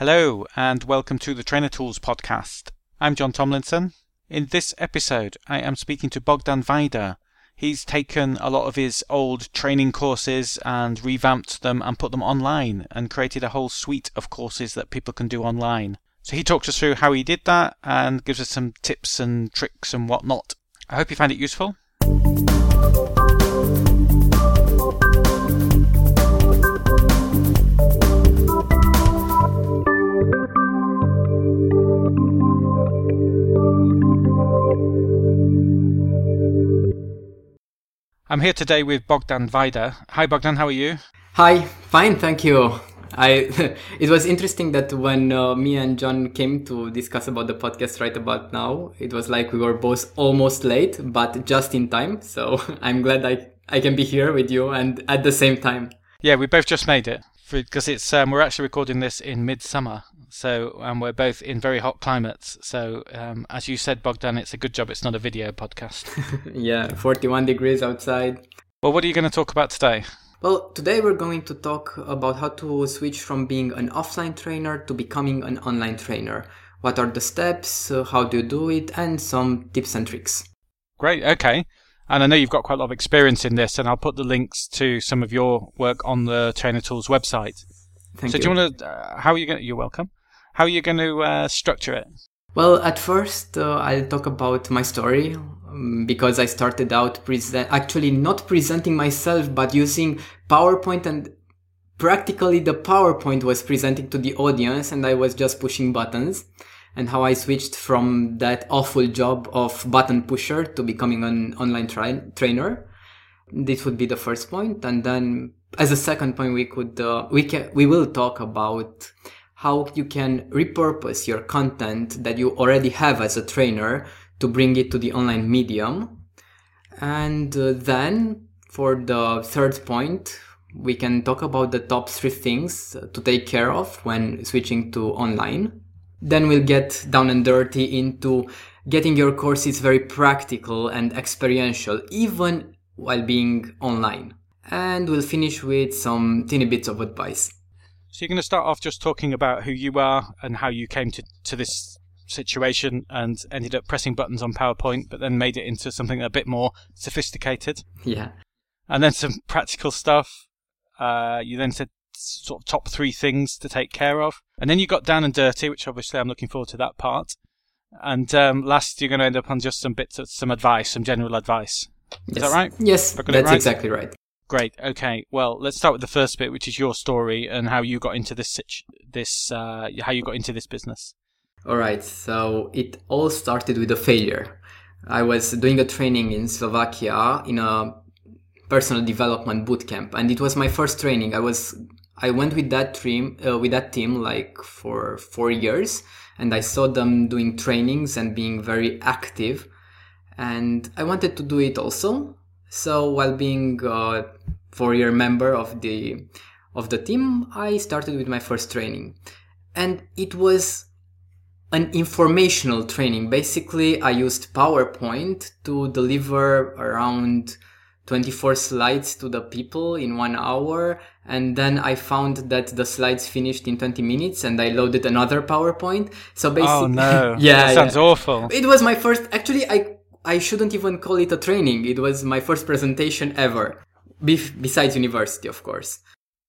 Hello, and welcome to the Trainer Tools podcast. I'm John Tomlinson. In this episode, I am speaking to Bogdan Vaida. He's taken a lot of his old training courses and revamped them and put them online and created a whole suite of courses that people can do online. So he talks us through how he did that and gives us some tips and tricks and whatnot. I hope you find it useful. I'm here today with Bogdan Vaida. Hi, Bogdan. How are you? Hi. Fine, thank you. I it was interesting that when uh, me and John came to discuss about the podcast right about now, it was like we were both almost late, but just in time. So I'm glad I I can be here with you and at the same time. Yeah, we both just made it because it's um, we're actually recording this in midsummer, so and we're both in very hot climates. So um, as you said, Bogdan, it's a good job it's not a video podcast. yeah, 41 degrees outside. Well, what are you going to talk about today? Well, today we're going to talk about how to switch from being an offline trainer to becoming an online trainer. What are the steps? Uh, how do you do it? And some tips and tricks. Great. Okay. And I know you've got quite a lot of experience in this, and I'll put the links to some of your work on the Trainer Tools website. Thank so, you. do you want to? Uh, how are you going? You're welcome. How are you going to uh, structure it? Well, at first, uh, I'll talk about my story um, because I started out present, actually not presenting myself, but using PowerPoint and practically the PowerPoint was presenting to the audience and I was just pushing buttons and how I switched from that awful job of button pusher to becoming an online tra- trainer. This would be the first point. And then as a second point, we could, uh, we can, we will talk about how you can repurpose your content that you already have as a trainer to bring it to the online medium. And uh, then for the third point, we can talk about the top three things to take care of when switching to online. Then we'll get down and dirty into getting your courses very practical and experiential, even while being online. And we'll finish with some teeny bits of advice. So you're going to start off just talking about who you are and how you came to, to this situation and ended up pressing buttons on PowerPoint, but then made it into something a bit more sophisticated. Yeah. And then some practical stuff. Uh, you then said sort of top three things to take care of. And then you got down and dirty, which obviously I'm looking forward to that part. And um, last, you're going to end up on just some bits of some advice, some general advice. Is yes. that right? Yes, Have I got it that's right? exactly right. Great. Okay. Well, let's start with the first bit, which is your story and how you got into this this uh, how you got into this business. All right. So it all started with a failure. I was doing a training in Slovakia in a personal development bootcamp, and it was my first training. I was I went with that team uh, with that team like for four years, and I saw them doing trainings and being very active, and I wanted to do it also. So while being uh, a four-year member of the of the team, I started with my first training, and it was an informational training. Basically, I used PowerPoint to deliver around 24 slides to the people in one hour. And then I found that the slides finished in 20 minutes and I loaded another PowerPoint. So basically, Oh no! yeah, that sounds yeah. awful. It was my first, actually, I, I shouldn't even call it a training. It was my first presentation ever. Be- besides university, of course.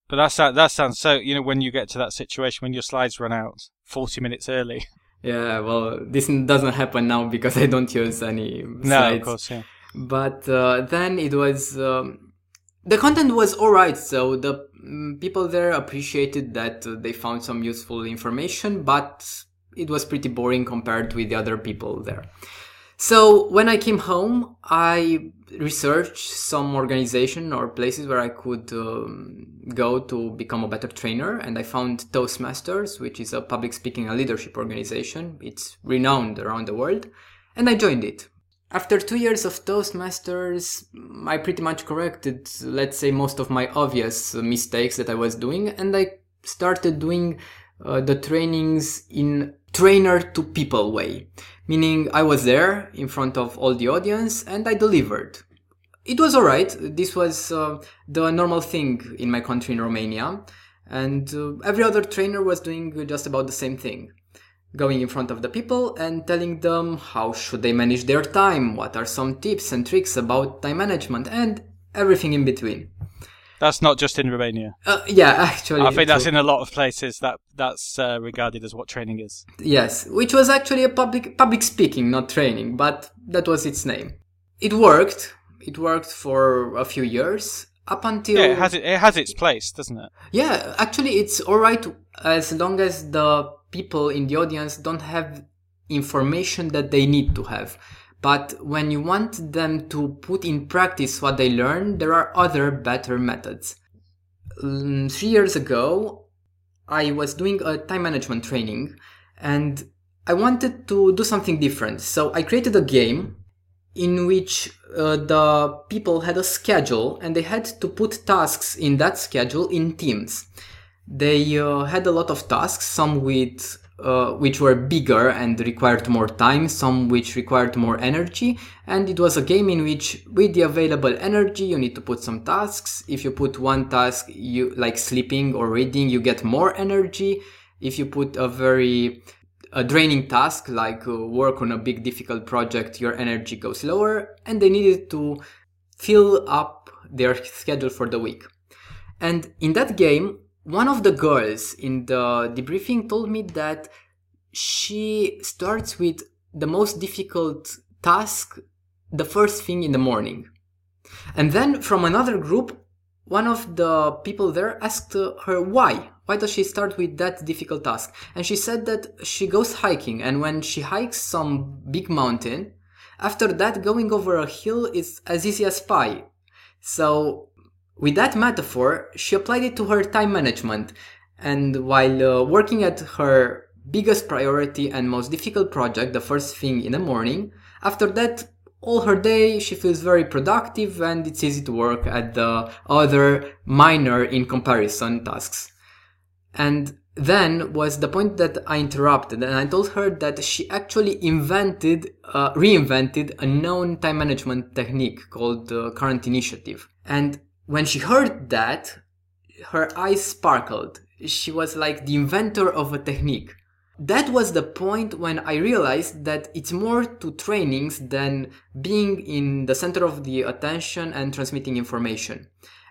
But that sounds that sounds so. You know, when you get to that situation when your slides run out 40 minutes early. Yeah, well, this doesn't happen now because I don't use any slides. No, of course, yeah. but uh, then it was um, the content was all right so the mm, people there appreciated that uh, they found some useful information but it was pretty boring compared with the other people there so when i came home i researched some organization or places where i could um, go to become a better trainer and i found toastmasters which is a public speaking and leadership organization. It's renowned around the world and i joined it. After two years of Toastmasters, I pretty much corrected, let's say, most of my obvious mistakes that I was doing, and I started doing uh, the trainings in trainer to people way. Meaning, I was there in front of all the audience and I delivered. It was alright. This was uh, the normal thing in my country in Romania. And uh, every other trainer was doing just about the same thing. Going in front of the people and telling them how should they manage their time, what are some tips and tricks about time management and everything in between. That's not just in Romania. Uh, yeah, actually. I think that's in a lot of places that that's uh, regarded as what training is. Yes, which was actually a public public speaking, not training, but that was its name. It worked. It worked for a few years up until Yeah, it has it, it has its place, doesn't it? Yeah, actually, it's all right as long as the people in the audience don't have information that they need to have. But when you want them to put in practice what they learn, there are other better methods. Um, three years ago, I was doing a time management training and I wanted to do something different. So I created a game in which uh, the people had a schedule and they had to put tasks in that schedule in teams. They uh, had a lot of tasks, some with uh, which were bigger and required more time, some which required more energy, and it was a game in which with the available energy you need to put some tasks. If you put one task, you like sleeping or reading, you get more energy. If you put a very a draining task like uh, work on a big difficult project, your energy goes lower, and they needed to fill up their schedule for the week. And in that game, one of the girls in the debriefing told me that she starts with the most difficult task the first thing in the morning. And then from another group, one of the people there asked her why. Why does she start with that difficult task? And she said that she goes hiking, and when she hikes some big mountain, after that, going over a hill is as easy as pie. So with that metaphor, she applied it to her time management, and while uh, working at her biggest priority and most difficult project the first thing in the morning, after that, all her day she feels very productive and it's easy to work at the other minor in comparison tasks. And then was the point that I interrupted and I told her that she actually invented, uh, reinvented a known time management technique called uh, current initiative. And when she heard that, her eyes sparkled. She was like the inventor of a technique. That was the point when I realized that it's more to trainings than being in the center of the attention and transmitting information.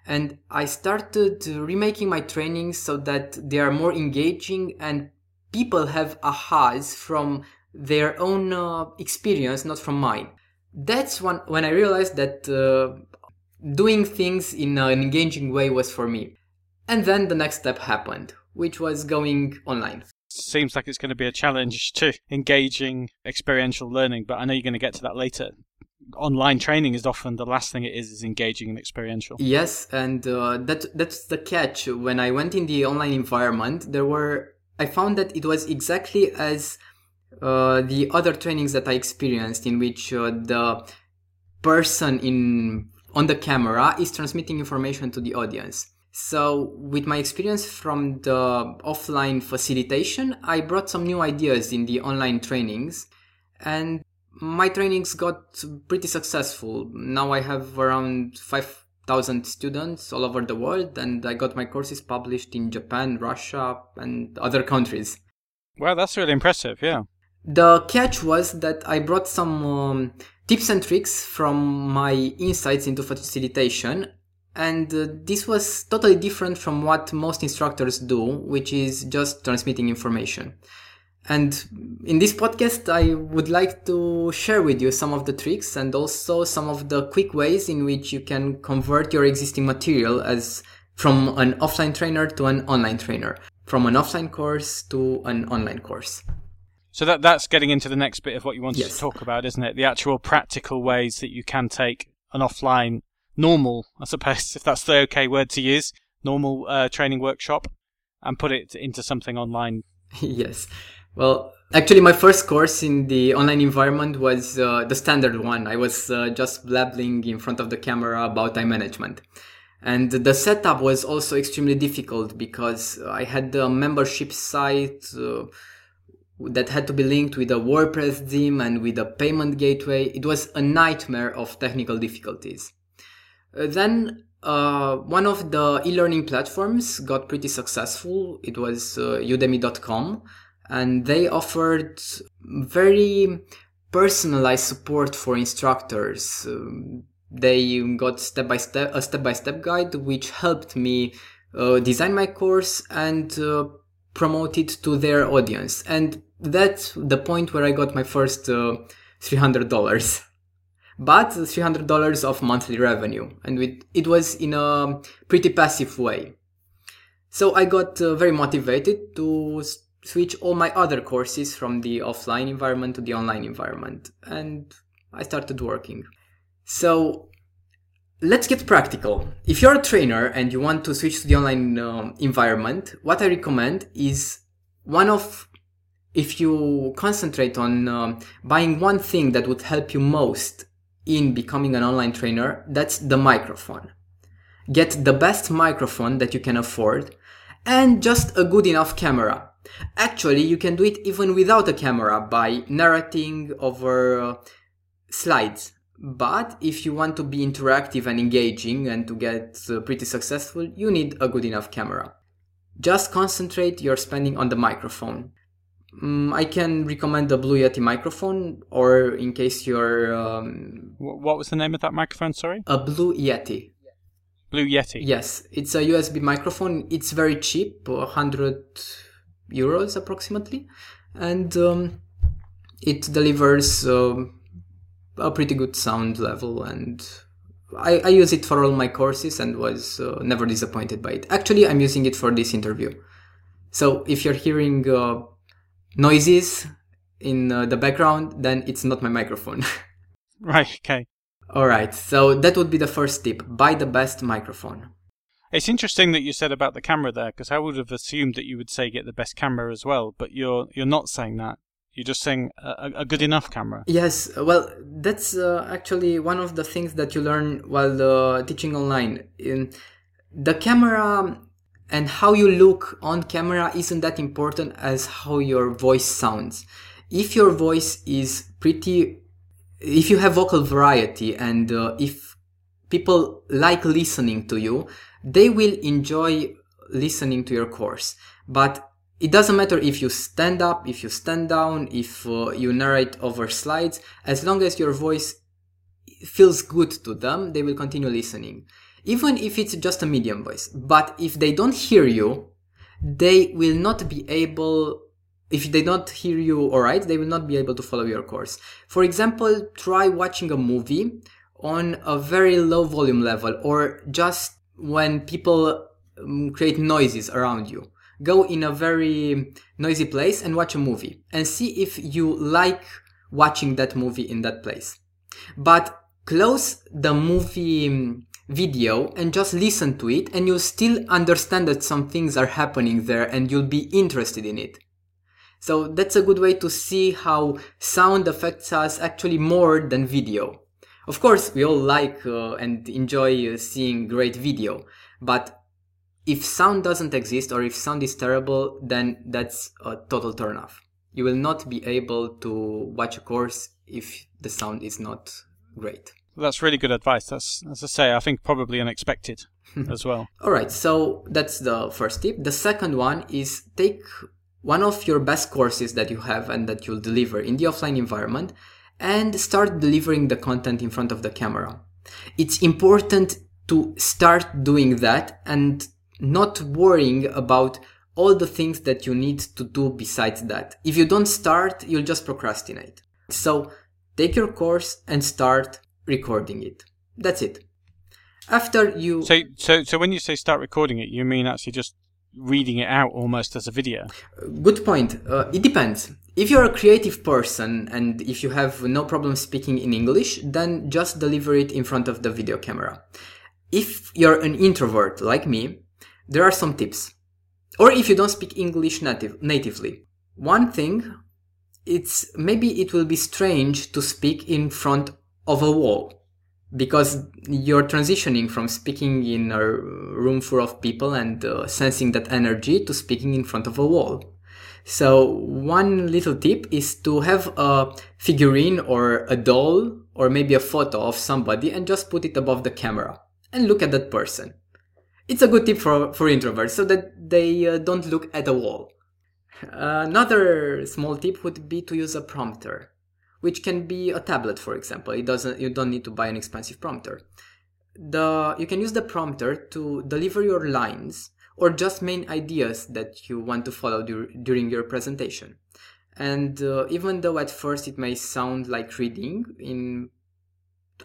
And I started remaking my trainings so that they are more engaging and people have ahas from their own uh, experience, not from mine. That's when, when I realized that uh, doing things in an engaging way was for me. And then the next step happened, which was going online. Seems like it's going to be a challenge to engaging experiential learning, but I know you're going to get to that later. Online training is often the last thing it is is engaging and experiential. Yes, and uh, that that's the catch. When I went in the online environment, there were I found that it was exactly as uh, the other trainings that I experienced, in which uh, the person in on the camera is transmitting information to the audience. So, with my experience from the offline facilitation, I brought some new ideas in the online trainings, and my trainings got pretty successful. Now I have around 5,000 students all over the world, and I got my courses published in Japan, Russia, and other countries. Well, that's really impressive, yeah. The catch was that I brought some um, tips and tricks from my insights into facilitation. And uh, this was totally different from what most instructors do which is just transmitting information. And in this podcast i would like to share with you some of the tricks and also some of the quick ways in which you can convert your existing material as from an offline trainer to an online trainer from an offline course to an online course so that that's getting into the next bit of what you wanted Yes. to talk about, isn't it? The actual practical ways that you can take an offline, normal, I suppose, if that's the okay word to use, normal uh, training workshop, and put it into something online. yes. Well, actually, my first course in the online environment was uh, the standard one. I was uh, just blabbling in front of the camera about time management. And the setup was also extremely difficult because I had the membership site uh, that had to be linked with a WordPress theme and with a payment gateway. It was a nightmare of technical difficulties. Uh, then uh, one of the e-learning platforms got pretty successful. It was uh, udemy.com and they offered very personalized support for instructors. Um, they got step by step a step by step guide which helped me uh, design my course and uh, promote it to their audience. And that's the point where I got my first uh, $300 but $300 of monthly revenue. And it was in a pretty passive way. So I got uh, very motivated to switch all my other courses from the offline environment to the online environment. And I started working. So let's get practical. If you're a trainer and you want to switch to the online uh, environment, what I recommend is one of if you concentrate on uh, buying one thing that would help you most in becoming an online trainer, that's the microphone. Get the best microphone that you can afford and just a good enough camera. Actually, you can do it even without a camera by narrating over uh, slides. But if you want to be interactive and engaging and to get uh, pretty successful, you need a good enough camera. Just concentrate your spending on the microphone. Mm, I can recommend the Blue Yeti microphone, or in case you're. Um, what was the name of that microphone? Sorry. A Blue Yeti. Blue Yeti. Yes, it's a USB microphone. It's very cheap, 100 euros approximately, and um, it delivers uh, a pretty good sound level. And I, I, use it for all my courses and was uh, never disappointed by it. Actually, I'm using it for this interview. So if you're hearing uh, noises in uh, the background, then it's not my microphone. right, okay. All right, so that would be the first tip buy the best microphone. It's interesting that you said about the camera there, because I would have assumed that you would say get the best camera as well, but you're you're not saying that. You're just saying a, a good enough camera. Yes, well, that's uh, actually one of the things that you learn while uh, teaching online. In the camera and how you look on camera isn't that important as how your voice sounds. If your voice is pretty, if you have vocal variety and uh, if people like listening to you, they will enjoy listening to your course. But it doesn't matter if you stand up, if you stand down, if uh, you narrate over slides, as long as your voice feels good to them, they will continue listening even if it's just a medium voice. But if they don't hear you, they will not be able if they don't hear you alright, they will not be able to follow your course. For example, try watching a movie on a very low volume level or just when people um, create noises around you. Go in a very noisy place and watch a movie and see if you like watching that movie in that place. But close the movie video and just listen to it and you'll still understand that some things are happening there and you'll be interested in it. So that's a good way to see how sound affects us actually more than video. Of course, we all like uh, and enjoy uh, seeing great video, but if sound doesn't exist or if sound is terrible, then that's a total turn off. You will not be able to watch a course if the sound is not great. That's really good advice. That's, as I say, I think probably unexpected as well. All right, so that's the first tip. The second one is take one of your best courses that you have and that you'll deliver in the offline environment and start delivering the content in front of the camera. It's important to start doing that and not worrying about all the things that you need to do besides that. If you don't start, you'll just procrastinate. So take your course and start recording it. That's it. After you. So, so, so when you say start recording it, you mean actually just reading it out almost as a video? Good point. Uh, it depends. If you're a creative person and if you have no problem speaking in English, then just deliver it in front of the video camera. If you're an introvert like me, there are some tips. Or if you don't speak English native, natively. One thing, it's maybe it will be strange to speak in front of a wall because you're transitioning from speaking in a room full of people and uh, sensing that energy to speaking in front of a wall. So one little tip is to have a figurine or a doll or maybe a photo of somebody and just put it above the camera. and look at that person. It's a good tip for, for introverts so that they uh, don't look at a wall. Another small tip would be to use a prompter, which can be a tablet, for example. It doesn't, you don't need to buy an expensive prompter. The, you can use the prompter to deliver your lines or just main ideas that you want to follow dur- during your presentation. And uh, even though at first it may sound like reading, in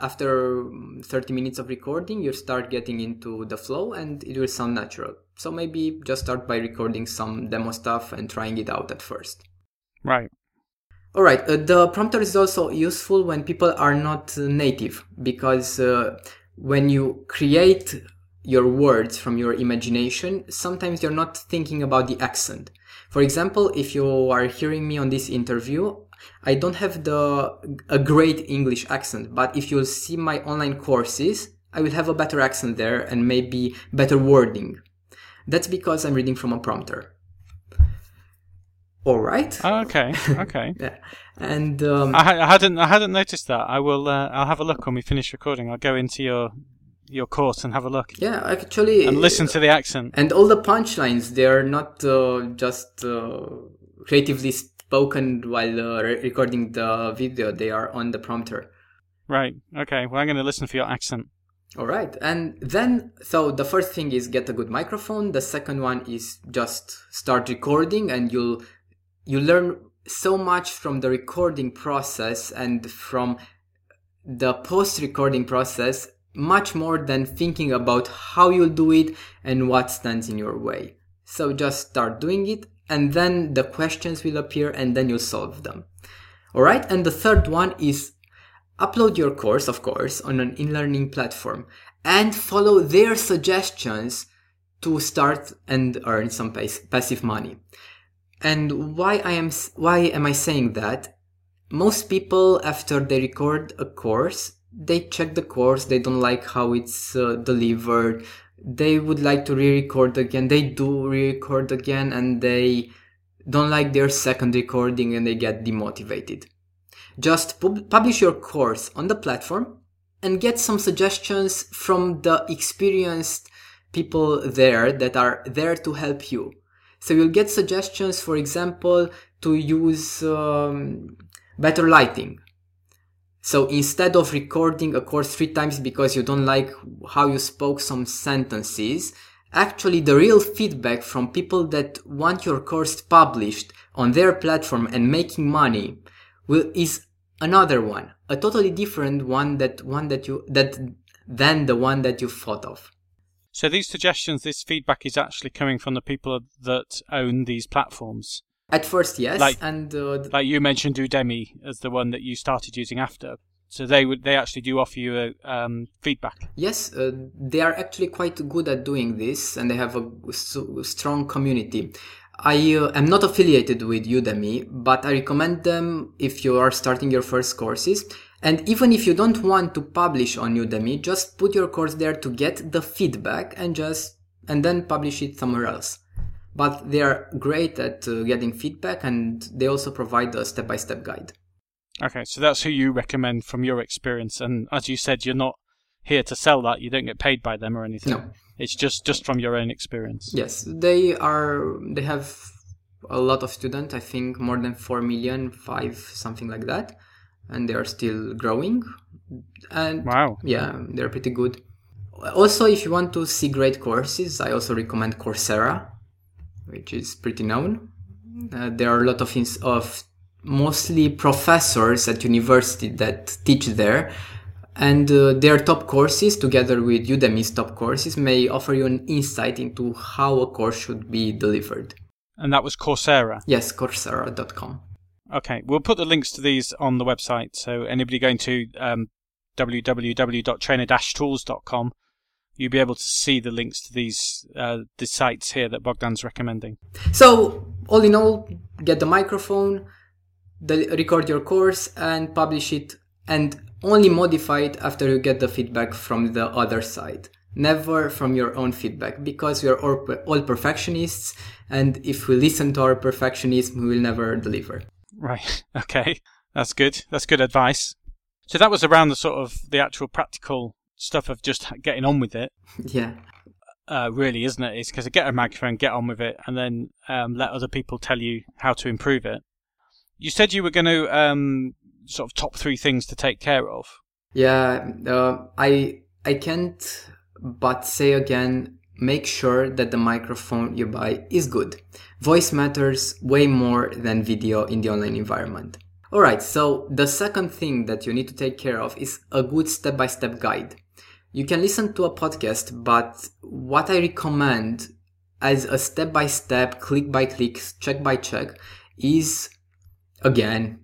after 30 minutes of recording, you start getting into the flow and it will sound natural. So maybe just start by recording some demo stuff and trying it out at first. Right. All right. Uh, the prompter is also useful when people are not native because uh, when you create your words from your imagination, sometimes you're not thinking about the accent. For example, if you are hearing me on this interview, I don't have the a great English accent, but if you'll see my online courses, I will have a better accent there and maybe better wording. That's because I'm reading from a prompter. All right. Oh, okay. Okay. yeah. And um, I, I, hadn't I hadn't noticed that. I will. Uh, I'll have a look when we finish recording. I'll go into your your course and have a look. Yeah, actually. And listen to the accent. And all the punchlines, they are not uh, just uh, creatively spoken while uh, re- recording the video. They are on the prompter. Right. Okay. Well, I'm going to listen for your accent. All right. And then, so the first thing is get a good microphone. The second one is just start recording and you'll, you learn so much from the recording process and from the post recording process much more than thinking about how you'll do it and what stands in your way. So just start doing it and then the questions will appear and then you'll solve them. Alright, and the third one is upload your course, of course, on an e-learning platform and follow their suggestions to start and earn some passive money. And why I am why am I saying that? Most people after they record a course, they check the course, they don't like how it's uh, delivered, they would like to re-record again, they do re-record again, and they don't like their second recording and they get demotivated. Just pub- publish your course on the platform and get some suggestions from the experienced people there that are there to help you. So you'll get suggestions, for example, to use um, better lighting so instead of recording a course three times because you don't like how you spoke some sentences, actually the real feedback from people that want your course published on their platform and making money will, is another one, a totally different one that one that you that than the one that you thought of. So these suggestions, this feedback is actually coming from the people that own these platforms. At first, yes, like, and uh, like you mentioned Udemy as the one that you started using after. So they would they actually do offer you a um, feedback. Yes, uh, they are actually quite good at doing this, and they have a strong community. I uh, am not affiliated with Udemy, but I recommend them if you are starting your first courses. And even if you don't want to publish on Udemy, just put your course there to get the feedback and just and then publish it somewhere else but they are great at uh, getting feedback and they also provide a step by step guide. Okay, so that's who you recommend from your experience. And as you said, you're not here to sell that. You don't get paid by them or anything. No. It's just, just from your own experience. Yes, they are, they have a lot of students, I think more than 4 million, 5, something like that. And they are still growing. And wow. Yeah, they're pretty good. Also, if you want to see great courses, I also recommend Coursera which is pretty known. Uh, there are a lot of, ins- of mostly professors at university that teach there and uh, their top courses together with udemy's top courses may offer you an insight into how a course should be delivered and that was coursera yes coursera.com okay we'll put the links to these on the website so anybody going to um, www.trainer-tools.com you'll be able to see the links to these uh, the sites here that Bogdan's recommending. So, all in all, get the microphone, the, record your course, and publish it, and only modify it after you get the feedback from the other side. Never from your own feedback, because we are all, all perfectionists, and if we listen to our perfectionism, we will never deliver. Right. Okay. That's good. That's good advice. So that was around the sort of the actual practical stuff of just getting on with it. Yeah. Uh, really, isn't it? It's because get a microphone, get on with it, and then um, let other people tell you how to improve it. You said you were going to um, sort of top three things to take care of. Yeah, uh, I I can't but say again, make sure that the microphone you buy is good. Voice matters way more than video in the online environment. Alright, so the second thing that you need to take care of is a good step by step guide. You can listen to a podcast, but what I recommend as a step by step, click by click, check by check is again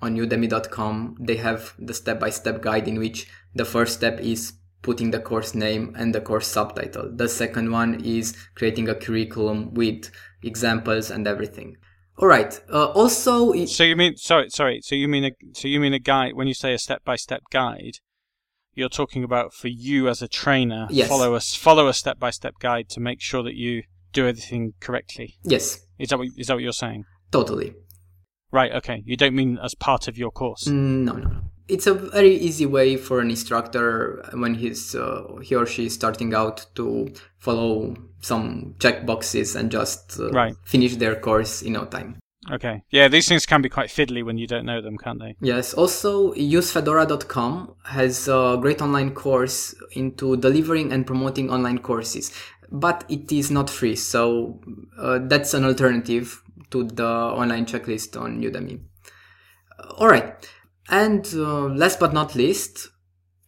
on udemy.com. They have the step by step guide in which the first step is putting the course name and the course subtitle. The second one is creating a curriculum with examples and everything. All right. Uh, also, it... so you mean sorry, sorry. So you mean a so you mean a guide when you say a step by step guide? you're talking about for you as a trainer. Yes. Follow us. Follow a step by step guide to make sure that you do everything correctly. Yes. Is that what, is that what you're saying? Totally. Right. Okay. You don't mean as part of your course. Mm, no, no, no. It's a very easy way for an instructor when he's uh, he or she is starting out to follow some check boxes and just uh, right. finish their course in no time. Okay. Yeah, these things can be quite fiddly when you don't know them, can't they? Yes. Also, usefedora.com has a great online course into delivering and promoting online courses, but it is not free. So uh, that's an alternative to the online checklist on Udemy. All right. And uh, last but not least,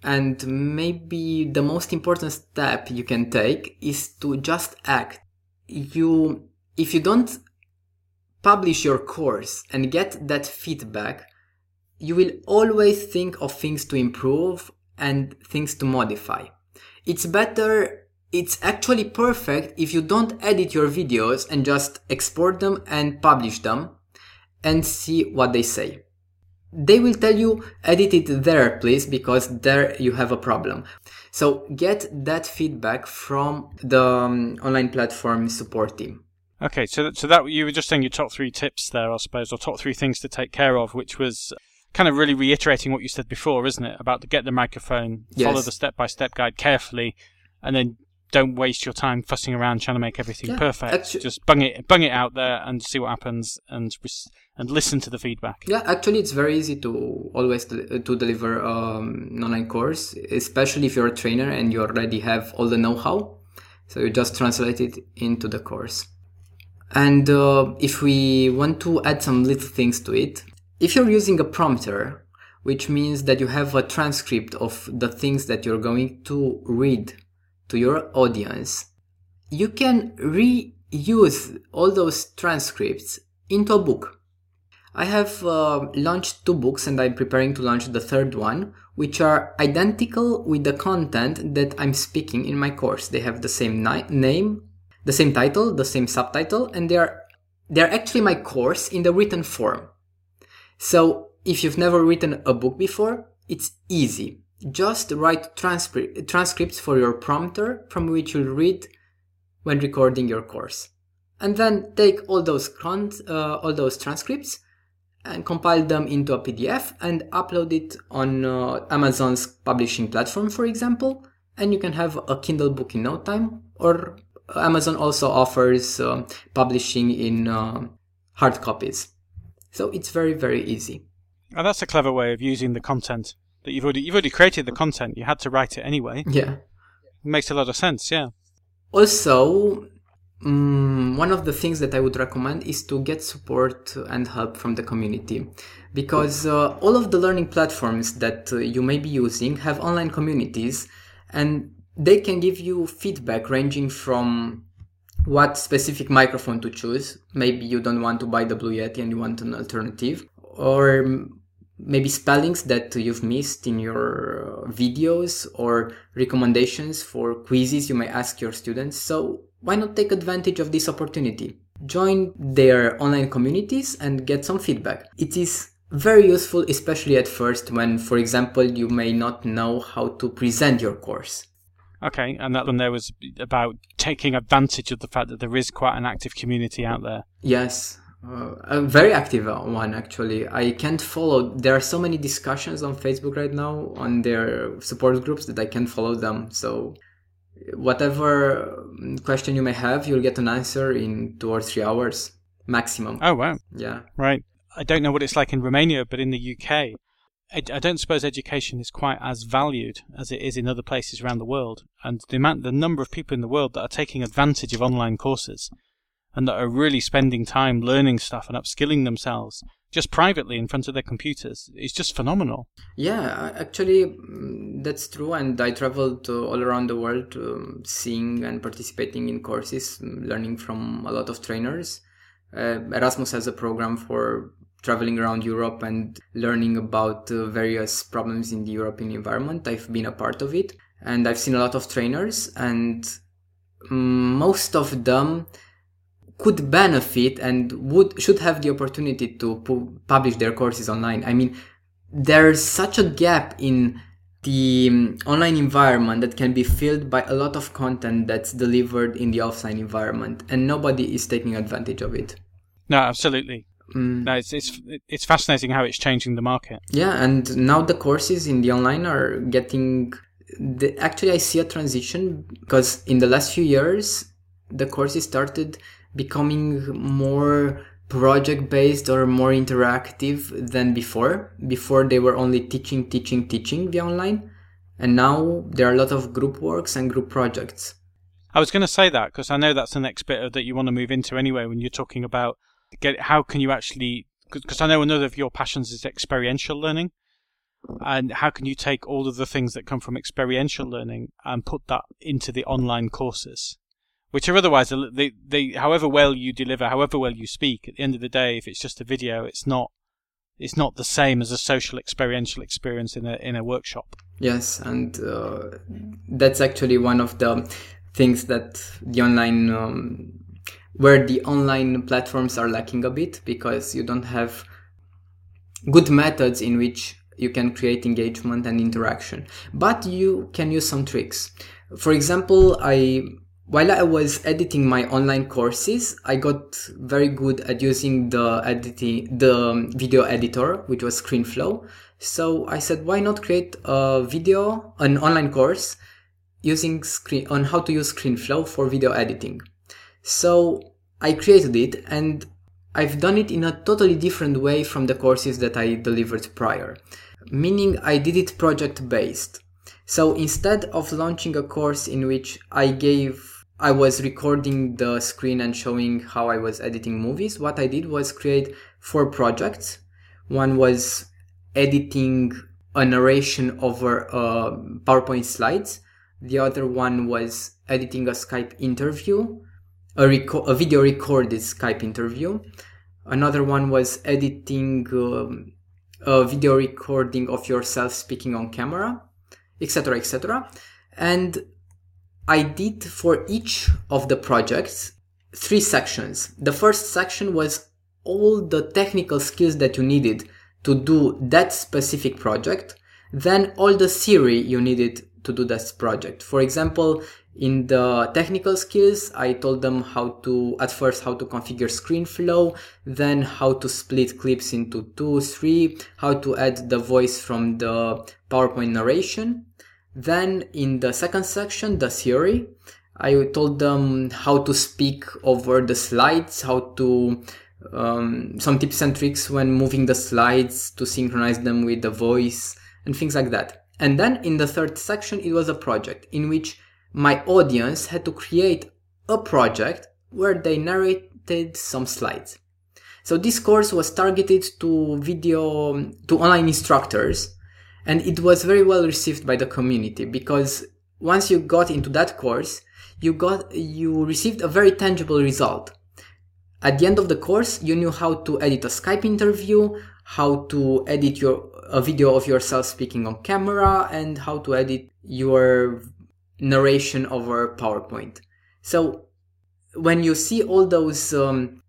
and maybe the most important step you can take is to just act. You, if you don't publish your course and get that feedback, you will always think of things to improve and things to modify. It's better, it's actually perfect if you don't edit your videos and just export them and publish them and see what they say. They will tell you edit it there please because there you have a problem. So get that feedback from the um, online platform support team. Okay, so that, so that you were just saying your top three tips there, I suppose, or top three things to take care of, which was kind of really reiterating what you said before, isn't it? About to get the microphone, yes. follow the step by step guide carefully, and then don't waste your time fussing around trying to make everything yeah, perfect. Actually, Just bung it, bung it out there, and see what happens, and and listen to the feedback. Yeah, actually, it's very easy to always to deliver um, an online course, especially if you're a trainer and you already have all the know-how. So you just translate it into the course. And uh, if we want to add some little things to it, if you're using a prompter, which means that you have a transcript of the things that you're going to read to your audience, you can reuse all those transcripts into a book. I have uh, launched two books and I'm preparing to launch the third one, which are identical with the content that I'm speaking in my course. They have the same ni- name, the same title, the same subtitle, and they're they're actually my course in the written form. So if you've never written a book before, it's easy. Just write transcri- transcripts for your prompter from which you'll read when recording your course. And then take all those con- uh, all those transcripts and compile them into a PDF and upload it on uh, Amazon's publishing platform, for example, and you can have a Kindle book in no time or Amazon also offers uh, publishing in uh, hard copies. So it's very, very easy. And that's a clever way of using the content that you've already you've already created the content. You had to write it anyway. Yeah, it makes a lot of sense. Yeah. Also, um, one of the things that I would recommend is to get support and help from the community, because uh, all of the learning platforms that uh, you may be using have online communities, and they can give you feedback ranging from what specific microphone to choose. Maybe you don't want to buy the Blue Yeti and you want an alternative. Or maybe spellings that you've missed in your uh, videos or recommendations for quizzes you may ask your students. So why not take advantage of this opportunity? Join their online communities and get some feedback. It is very useful, especially at first when, for example, you may not know how to present your course. Okay, and that one there was about taking advantage of the fact that there is quite an active community out there. Yes, Uh, a very active one, actually. I can't follow. There are so many discussions on Facebook right now on their support groups that I can't follow them. So, whatever question you may have, you'll get an answer in two or three hours maximum. Oh, wow. Yeah. Right. I don't know what it's like in Romania, but in the UK, I don't suppose education is quite as valued as it is in other places around the world. And the amount, the number of people in the world that are taking advantage of online courses and that are really spending time learning stuff and upskilling themselves just privately in front of their computers is just phenomenal. Yeah, actually, mm, that's true. And I traveled all around the world um, seeing and participating in courses, mm, learning from a lot of trainers. Uh, Erasmus has a program for traveling around Europe and learning about uh, various problems in the European environment. I've been a part of it and I've seen a lot of trainers and mm, most of them could benefit and would should have the opportunity to pu- publish their courses online. I mean, there's such a gap in the um, online environment that can be filled by a lot of content that's delivered in the offline environment, and nobody is taking advantage of it. No, absolutely. Mm. No, it's it's it's fascinating how it's changing the market. Yeah, and now the courses in the online are getting. The, actually, I see a transition because in the last few years, the courses started becoming more project based or more interactive than before. Before they were only teaching, teaching, teaching via online. And now there are a lot of group works and group projects. I was going to say that because I know that's the next bit that you want to move into anyway when you're talking about get how can you actually because I know another of your passions is experiential learning and how can you take all of the things that come from experiential learning and put that into the online courses which are otherwise they, they however well you deliver, however well you speak, at the end of the day, if it's just a video, it's not it's not the same as a social experiential experience in a in a workshop. Yes, and uh, that's actually one of the things that the online um, where the online platforms are lacking a bit because you don't have good methods in which you can create engagement and interaction but you can use some tricks for example i while I was editing my online courses, I got very good at using the editing, the um, video editor, which was ScreenFlow. So I said, why not create a video, an online course using screen on how to use ScreenFlow for video editing. So I created it and I've done it in a totally different way from the courses that I delivered prior. Meaning I did it project based. So instead of launching a course in which I gave I was recording the screen and showing how I was editing movies. What I did was create four projects. One was editing a narration over uh, PowerPoint slides. The other one was editing a Skype interview, a, reco- a video recorded Skype interview. Another one was editing um, a video recording of yourself speaking on camera, etc., etc. And I did for each of the projects three sections. The first section was all the technical skills that you needed to do that specific project. Then all the theory you needed to do this project. For example, in the technical skills, I told them how to, at first, how to configure ScreenFlow, then how to split clips into two, three, how to add the voice from the PowerPoint narration. Then in the second section, the theory, I told them how to speak over the slides, how to um, some tips and tricks when moving the slides to synchronize them with the voice and things like that. And then in the third section, it was a project in which my audience had to create a project where they narrated some slides. So this course was targeted to video, to online instructors and it was very well received by the community because once you got into that course, you got, you received a very tangible result. At the end of the course, you knew how to edit a Skype interview, how to edit your, a video of yourself speaking on camera, and how to edit your narration over PowerPoint. So when you see all those um,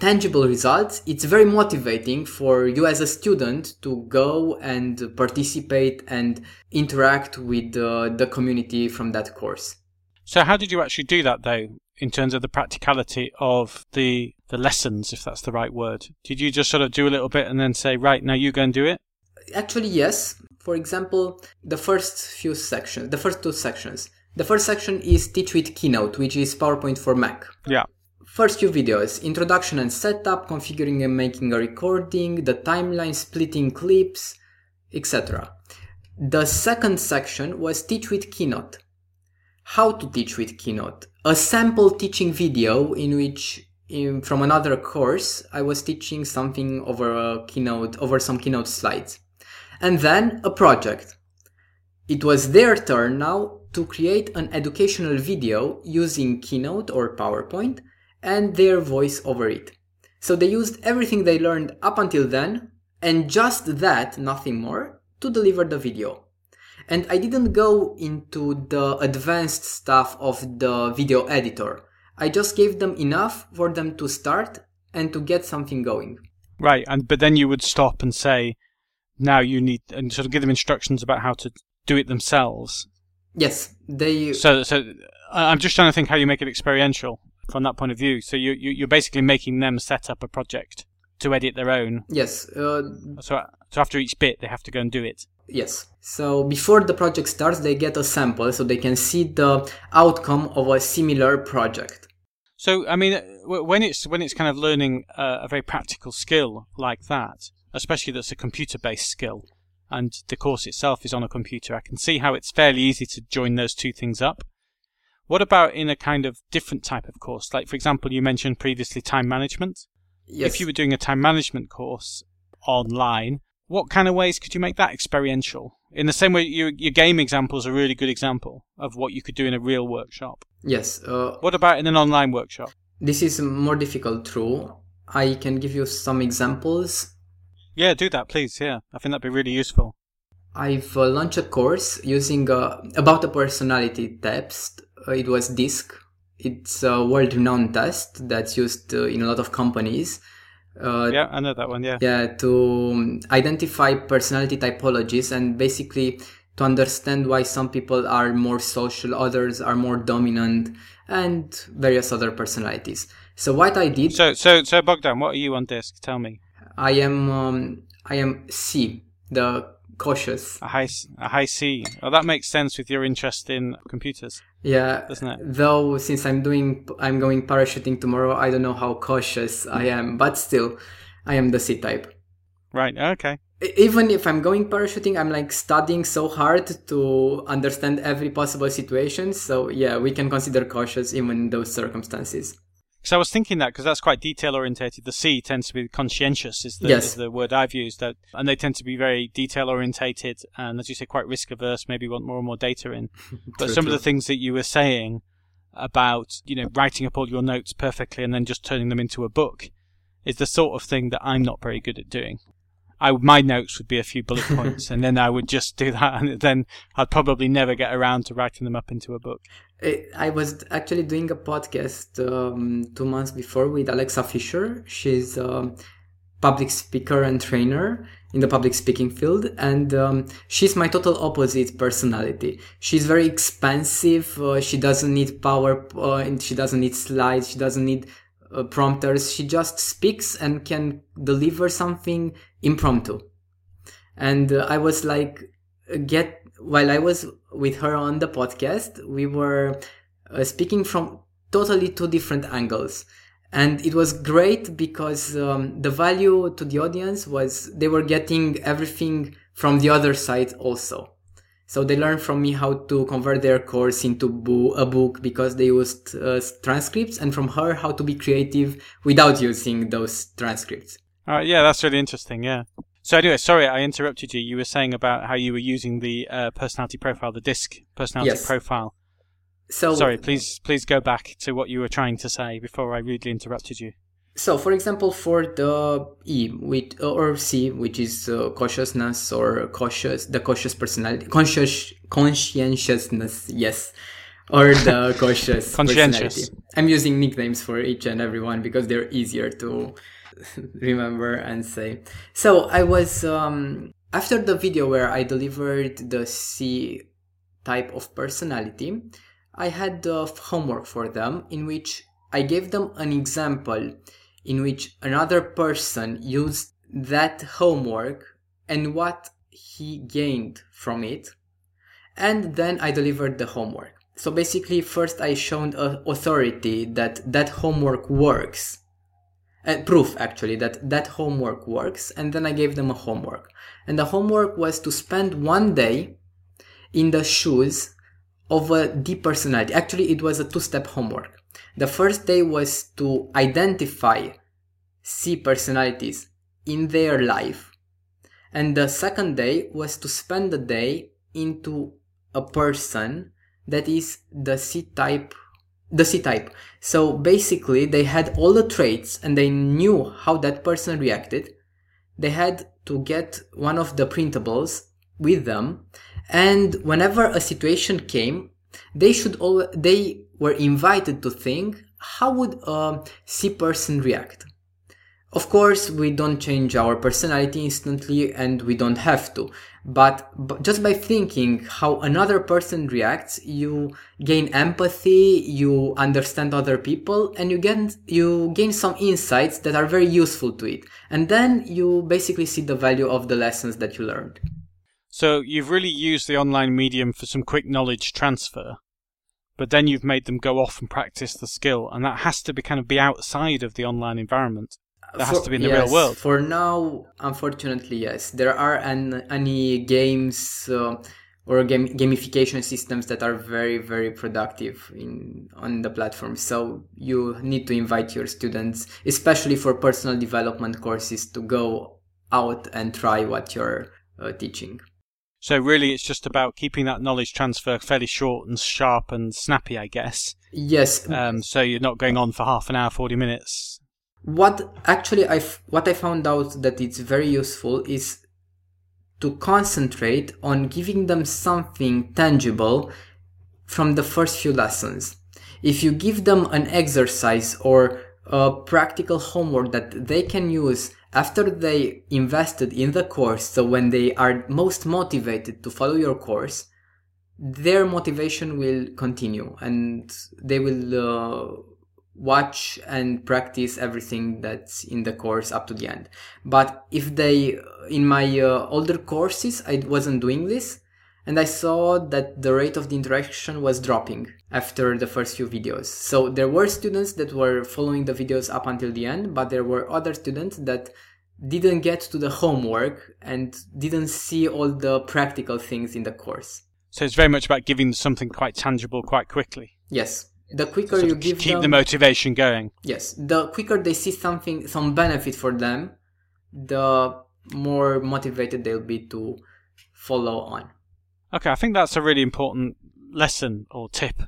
tangible results, it's very motivating for you as a student to go and participate and interact with uh, the community from that course. So, how did you actually do that though? in terms of the practicality of the the lessons, if that's the right word? Did you just sort of do a little bit and then say, right, now you go and do it? Actually, yes. For example, the first few sections, the first two sections. The first section is Teach with Keynote, which is PowerPoint for Mac. Yeah. First few videos, introduction and setup, configuring and making a recording, the timeline, splitting clips, etc. The second section was Teach with Keynote. How to teach with Keynote. A sample teaching video in which in, from another course, I was teaching something over a keynote, over some keynote slides. And then a project. It was their turn now to create an educational video using Keynote or PowerPoint and their voice over it. So they used everything they learned up until then and just that, nothing more, to deliver the video. And I didn't go into the advanced stuff of the video editor. I just gave them enough for them to start and to get something going. Right, and but then you would stop and say, now you need and sort of give them instructions about how to do it themselves. Yes, they. So, so I'm just trying to think how you make it experiential from that point of view. So you, you you're basically making them set up a project to edit their own. Yes. Uh, so so after each bit, they have to go and do it. Yes. So before the project starts, they get a sample so they can see the outcome of a similar project. So I mean, when it's when it's kind of learning a, a very practical skill like that, especially that's a computer-based skill, and the course itself is on a computer, I can see how it's fairly easy to join those two things up. What about in a kind of different type of course? Like, for example, you mentioned previously time management. Yes. If you were doing a time management course online, what kind of ways could you make that experiential? In the same way, your, your game example is a really good example of what you could do in a real workshop. Yes. Uh, what about in an online workshop? This is more difficult, true. I can give you some examples. Yeah, do that, please. Yeah, I think that'd be really useful. I've uh, launched a course using uh, about a personality test. Uh, it was DISC. It's a world-renowned test that's used uh, in a lot of companies uh, yeah, I know that one. Yeah. Yeah, to identify personality typologies and basically to understand why some people are more social, others are more dominant, and various other personalities. So what I did. So so so Bogdan, what are you on DISC? Tell me. I am um, I am C, the cautious. A high a high C. Oh, that makes sense with your interest in computers. Yeah, doesn't it? Though since I'm doing I'm going parachuting tomorrow, I don't know how cautious I hmm. am, but still, I am the C type. Right. Okay. Even if I'm going parachuting, I'm like studying so hard to understand every possible situation. So yeah, we can consider cautious even in those circumstances. So I was thinking that because that's quite detail orientated. The C tends to be conscientious, is the, yes. is the word I've used, that, and they tend to be very detail orientated and, as you say, quite risk averse. Maybe want more and more data in. But true, some true. of the things that you were saying about, you know, writing up all your notes perfectly and then just turning them into a book is the sort of thing that I'm not very good at doing. I, my notes would be a few bullet points, and then I would just do that, and then I'd probably never get around to writing them up into a book. I was actually doing a podcast um, two months before with Alexa Fisher. She's a public speaker and trainer in the public speaking field, and um, she's my total opposite personality. She's very expansive. Uh, she doesn't need power. Uh, she doesn't need slides. She doesn't need uh, prompters. She just speaks and can deliver something impromptu. And uh, I was like, get while I was with her on the podcast, we were uh, speaking from totally two different angles. And it was great because um, the value to the audience was they were getting everything from the other side also. So they learned from me how to convert their course into bo- a book because they used uh, transcripts, and from her how to be creative without using those transcripts. All right, yeah, that's really interesting. Yeah. So anyway, sorry I interrupted you. You were saying about how you were using the uh, personality profile, the DISC personality yes. profile. So sorry, please please go back to what you were trying to say before I rudely interrupted you. So, for example, for the E with or C, which is uh, cautiousness or cautious, the cautious personality, conscious conscientiousness, yes, or the cautious personality. I'm using nicknames for each and everyone because they're easier to remember and say. So I was um, after the video where I delivered the C type of personality. I had uh, homework for them in which I gave them an example in which another person used that homework and what he gained from it. And then I delivered the homework. So basically, first I showed authority that that homework works. Uh, proof actually that that homework works and then I gave them a homework. And the homework was to spend one day in the shoes of a D personality. Actually, it was a two-step homework. The first day was to identify C personalities in their life. And the second day was to spend the day into a person that is the C type the C type. So basically they had all the traits and they knew how that person reacted. They had to get one of the printables with them and whenever a situation came, they should all they were invited to think how would a C person react. Of course, we don't change our personality instantly and we don't have to. But, just by thinking how another person reacts, you gain empathy, you understand other people, and you gain, you gain some insights that are very useful to it. And then you basically see the value of the lessons that you learned. So you've really used the online medium for some quick knowledge transfer, but then you've made them go off and practice the skill, and that has to be kind of be outside of the online environment. That has to be in the yes, real world. For now, unfortunately, yes. There are an, any games uh, or game, gamification systems that are very, very productive in on the platform. So you need to invite your students, especially for personal development courses, to go out and try what you're uh, teaching. So really, it's just about keeping that knowledge transfer fairly short and sharp and snappy, I guess. Yes. Um, so you're not going on for half an hour, forty minutes. What actually I what I found out that it's very useful is to concentrate on giving them something tangible from the first few lessons. If you give them an exercise or a practical homework that they can use after they invested in the course, so when they are most motivated to follow your course, their motivation will continue and they will uh, watch and practice everything that's in the course up to the end. But if they, in my uh, older courses, I wasn't doing this, and I saw that the rate of the interaction was dropping after the first few videos. So there were students that were following the videos up until the end, but there were other students that didn't get to the homework and didn't see all the practical things in the course. So it's very much about giving something quite tangible quite quickly. Yes. The quicker you give them. keep them, the motivation going. Yes. The quicker they see something some benefit for them, the more motivated they'll be to follow on. Okay, I think that's a really important lesson or tip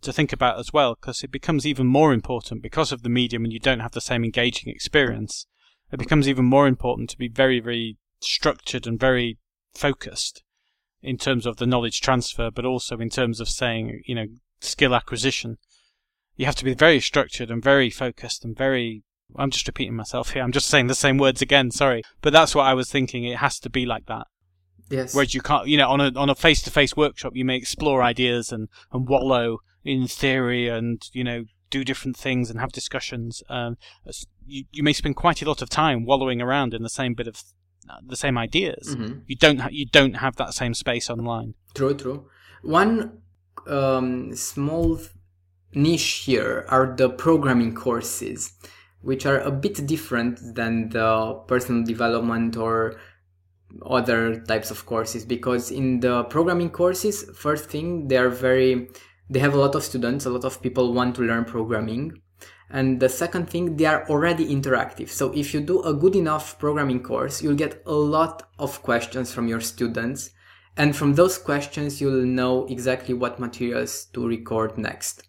to think about as well, because it becomes even more important because of the medium and you don't have the same engaging experience. It becomes even more important to be very, very structured and very focused in terms of the knowledge transfer, but also in terms of saying, you know, skill acquisition. You have to be very structured and very focused and very I'm just repeating myself here. I'm just saying the same words again. Sorry, but that's what I was thinking. It has to be like that. Yes. Whereas you can't, you know, on a on a face to face workshop, you may explore ideas and and wallow in theory and you know do different things and have discussions. Um, you you may spend quite a lot of time wallowing around in the same bit of uh, the same ideas. Mm-hmm. You don't ha- you don't have that same space online. True, true. One um, small niche here are the programming courses, which are a bit different than the personal development or other types of courses because in the programming courses first thing they are very they have a lot of students a lot of people want to learn programming. And the second thing they are already interactive. So if you do a good enough programming course you'll get a lot of questions from your students and from those questions you'll know exactly what materials to record next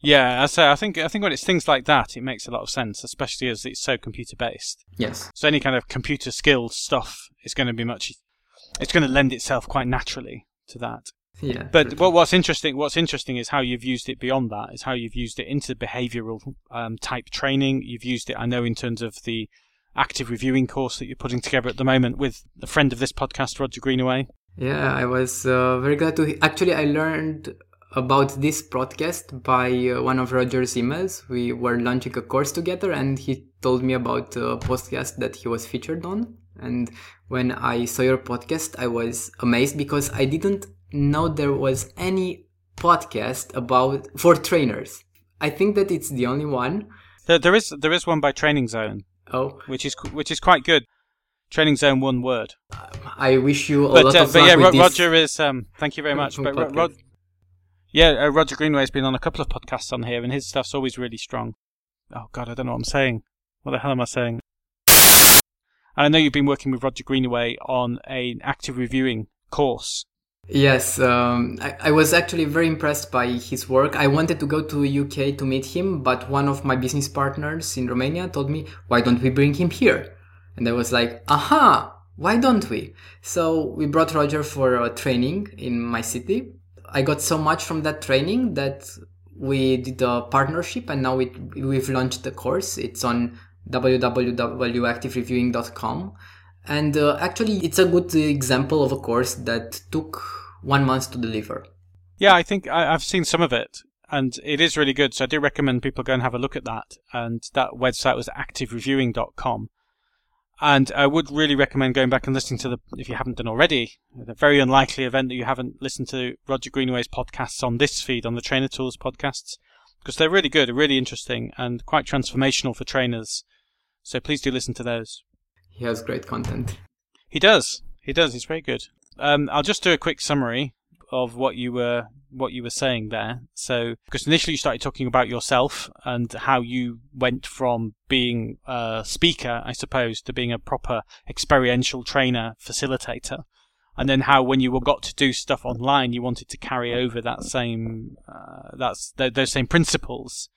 yeah, I say I think I think when it's things like that, it makes a lot of sense, especially as it's so computer based. yes So any kind of computer skilled stuff is going to be much. It's going to lend itself quite naturally to that. yeah But what, what's interesting, what's interesting is how you've used it beyond that. Is how you've used it into behavioural um, type training. You've used it, I know, in terms of the active reviewing course that you're putting together at the moment with a friend of this podcast, Roger Greenaway. Yeah, I was uh, very glad to. He- Actually, I learned about this podcast by uh, one of Roger's emails. We were launching a course together and he told me about a podcast that he was featured on. And when I saw your podcast, I was amazed because I didn't know there was any podcast about for trainers. I think that it's the only one. There, there is there is one by Training Zone. Oh, which is which is quite good. Training Zone, one word. I wish you a but, lot uh, of but luck yeah, with Ro-. Roger is. Um, thank you very much. But Ro- yeah, uh, Roger Greenaway has been on a couple of podcasts on here, and his stuff's always really strong. Oh God, I don't know what I'm saying. What the hell am I saying? And I know you've been working with Roger Greenaway on an active reviewing course. Yes, um, I, I was actually very impressed by his work. I wanted to go to the UK to meet him, but one of my business partners in Romania told me, "Why don't we bring him here?" And I was like, "Aha! Why don't we?" So we brought Roger for a training in my city. I got so much from that training that we did a partnership, and now we we've launched the course. It's on www.activereviewing.com. And uh, actually, it's a good example of a course that took one month to deliver. Yeah, I think I, I've seen some of it, and it is really good. So I do recommend people go and have a look at that. And that website was activereviewing.com. And I would really recommend going back and listening to the, if you haven't done already, the very unlikely event that you haven't listened to Roger Greenaway's podcasts on this feed, on the Trainer Tools podcasts, because they're really good, they're really interesting, and quite transformational for trainers. So please do listen to those. He has great content. He does. He does. He's very good. Um, I'll just do a quick summary of what you were what you were saying there. So, because initially you started talking about yourself and how you went from being a speaker, I suppose, to being a proper experiential trainer facilitator, and then how when you were got to do stuff online, you wanted to carry over that same uh, that's th- those same principles.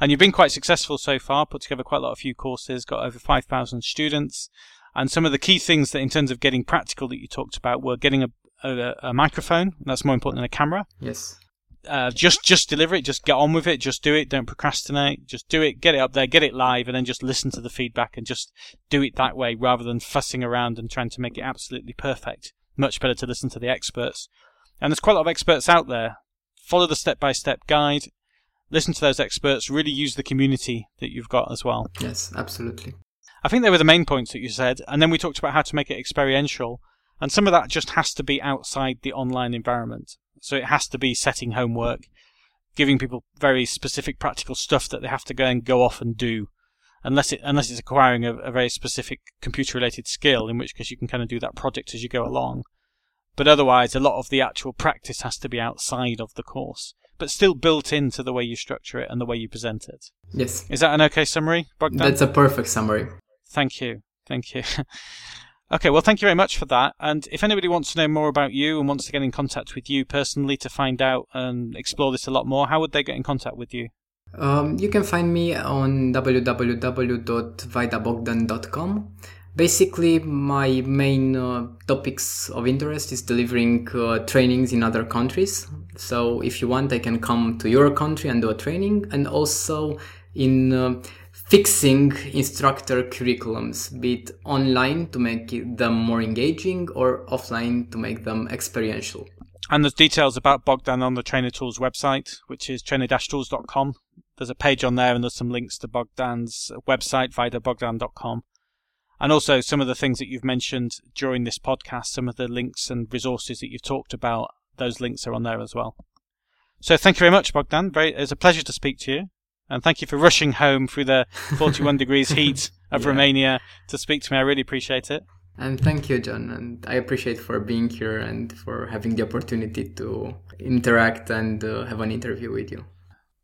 And you've been quite successful so far. Put together quite a lot of few courses, got over five thousand students. And some of the key things that, in terms of getting practical, that you talked about were getting a, a, a microphone. That's more important than a camera. Yes. Uh, just just deliver it. Just get on with it. Just do it. Don't procrastinate. Just do it. Get it up there. Get it live, and then just listen to the feedback and just do it that way, rather than fussing around and trying to make it absolutely perfect. Much better to listen to the experts. And there's quite a lot of experts out there. Follow the step-by-step guide. Listen to those experts. Really use the community that you've got as well. Yes, absolutely. I think they were the main points that you said, and then we talked about how to make it experiential, and some of that just has to be outside the online environment. So it has to be setting homework, giving people very specific practical stuff that they have to go and go off and do, unless it unless it's acquiring a, a very specific computer related skill, in which case you can kind of do that project as you go along. But otherwise, a lot of the actual practice has to be outside of the course, but still built into the way you structure it and the way you present it. Yes. Is that an okay summary, Bogdan? That's a perfect summary. Thank you. Thank you. okay, well, thank you very much for that. And if anybody wants to know more about you and wants to get in contact with you personally to find out and explore this a lot more, how would they get in contact with you? Um, you can find me on www.vaidabogdan.com. Basically, my main uh, topics of interest is delivering uh, trainings in other countries. So, if you want, I can come to your country and do a training, and also in uh, fixing instructor curriculums, be it online to make them more engaging or offline to make them experiential. And there's details about Bogdan on the Trainer Tools website, which is trainer-tools.com. There's a page on there and there's some links to Bogdan's website, vaidabogdan.com. And also some of the things that you've mentioned during this podcast, some of the links and resources that you've talked about, those links are on there as well. So thank you very much, Bogdan. Very, it's a pleasure to speak to you. And thank you for rushing home through the 41 degrees heat of Yeah. Romania to speak to me. I really appreciate it. And thank you, John. And I appreciate for being here and for having the opportunity to interact and uh, have an interview with you.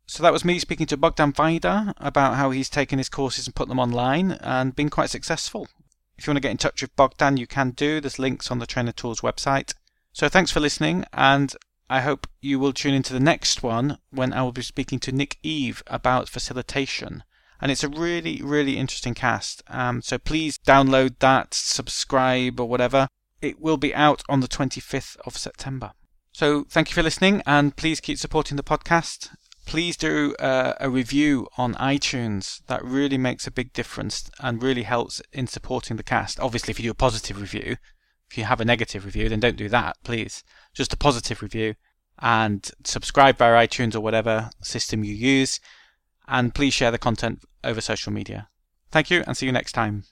So that was me speaking to Bogdan Vaida about how he's taken his courses and put them online and been quite successful. If you want to get in touch with Bogdan, you can do. There's links on the Trainer Tools website. So thanks for listening, and I hope you will tune into the next one when I will be speaking to Nick Eve about facilitation. And it's a really, really interesting cast. Um, so please download that, subscribe, or whatever. It will be out on the 25th of September. So thank you for listening, and please keep supporting the podcast please do uh, a review on iTunes. That really makes a big difference and really helps in supporting the cast. Obviously, if you do a positive review, if you have a negative review, then don't do that, please. Just a positive review. and subscribe via iTunes or whatever system you use. And please share the content over social media. Thank you and see you next time.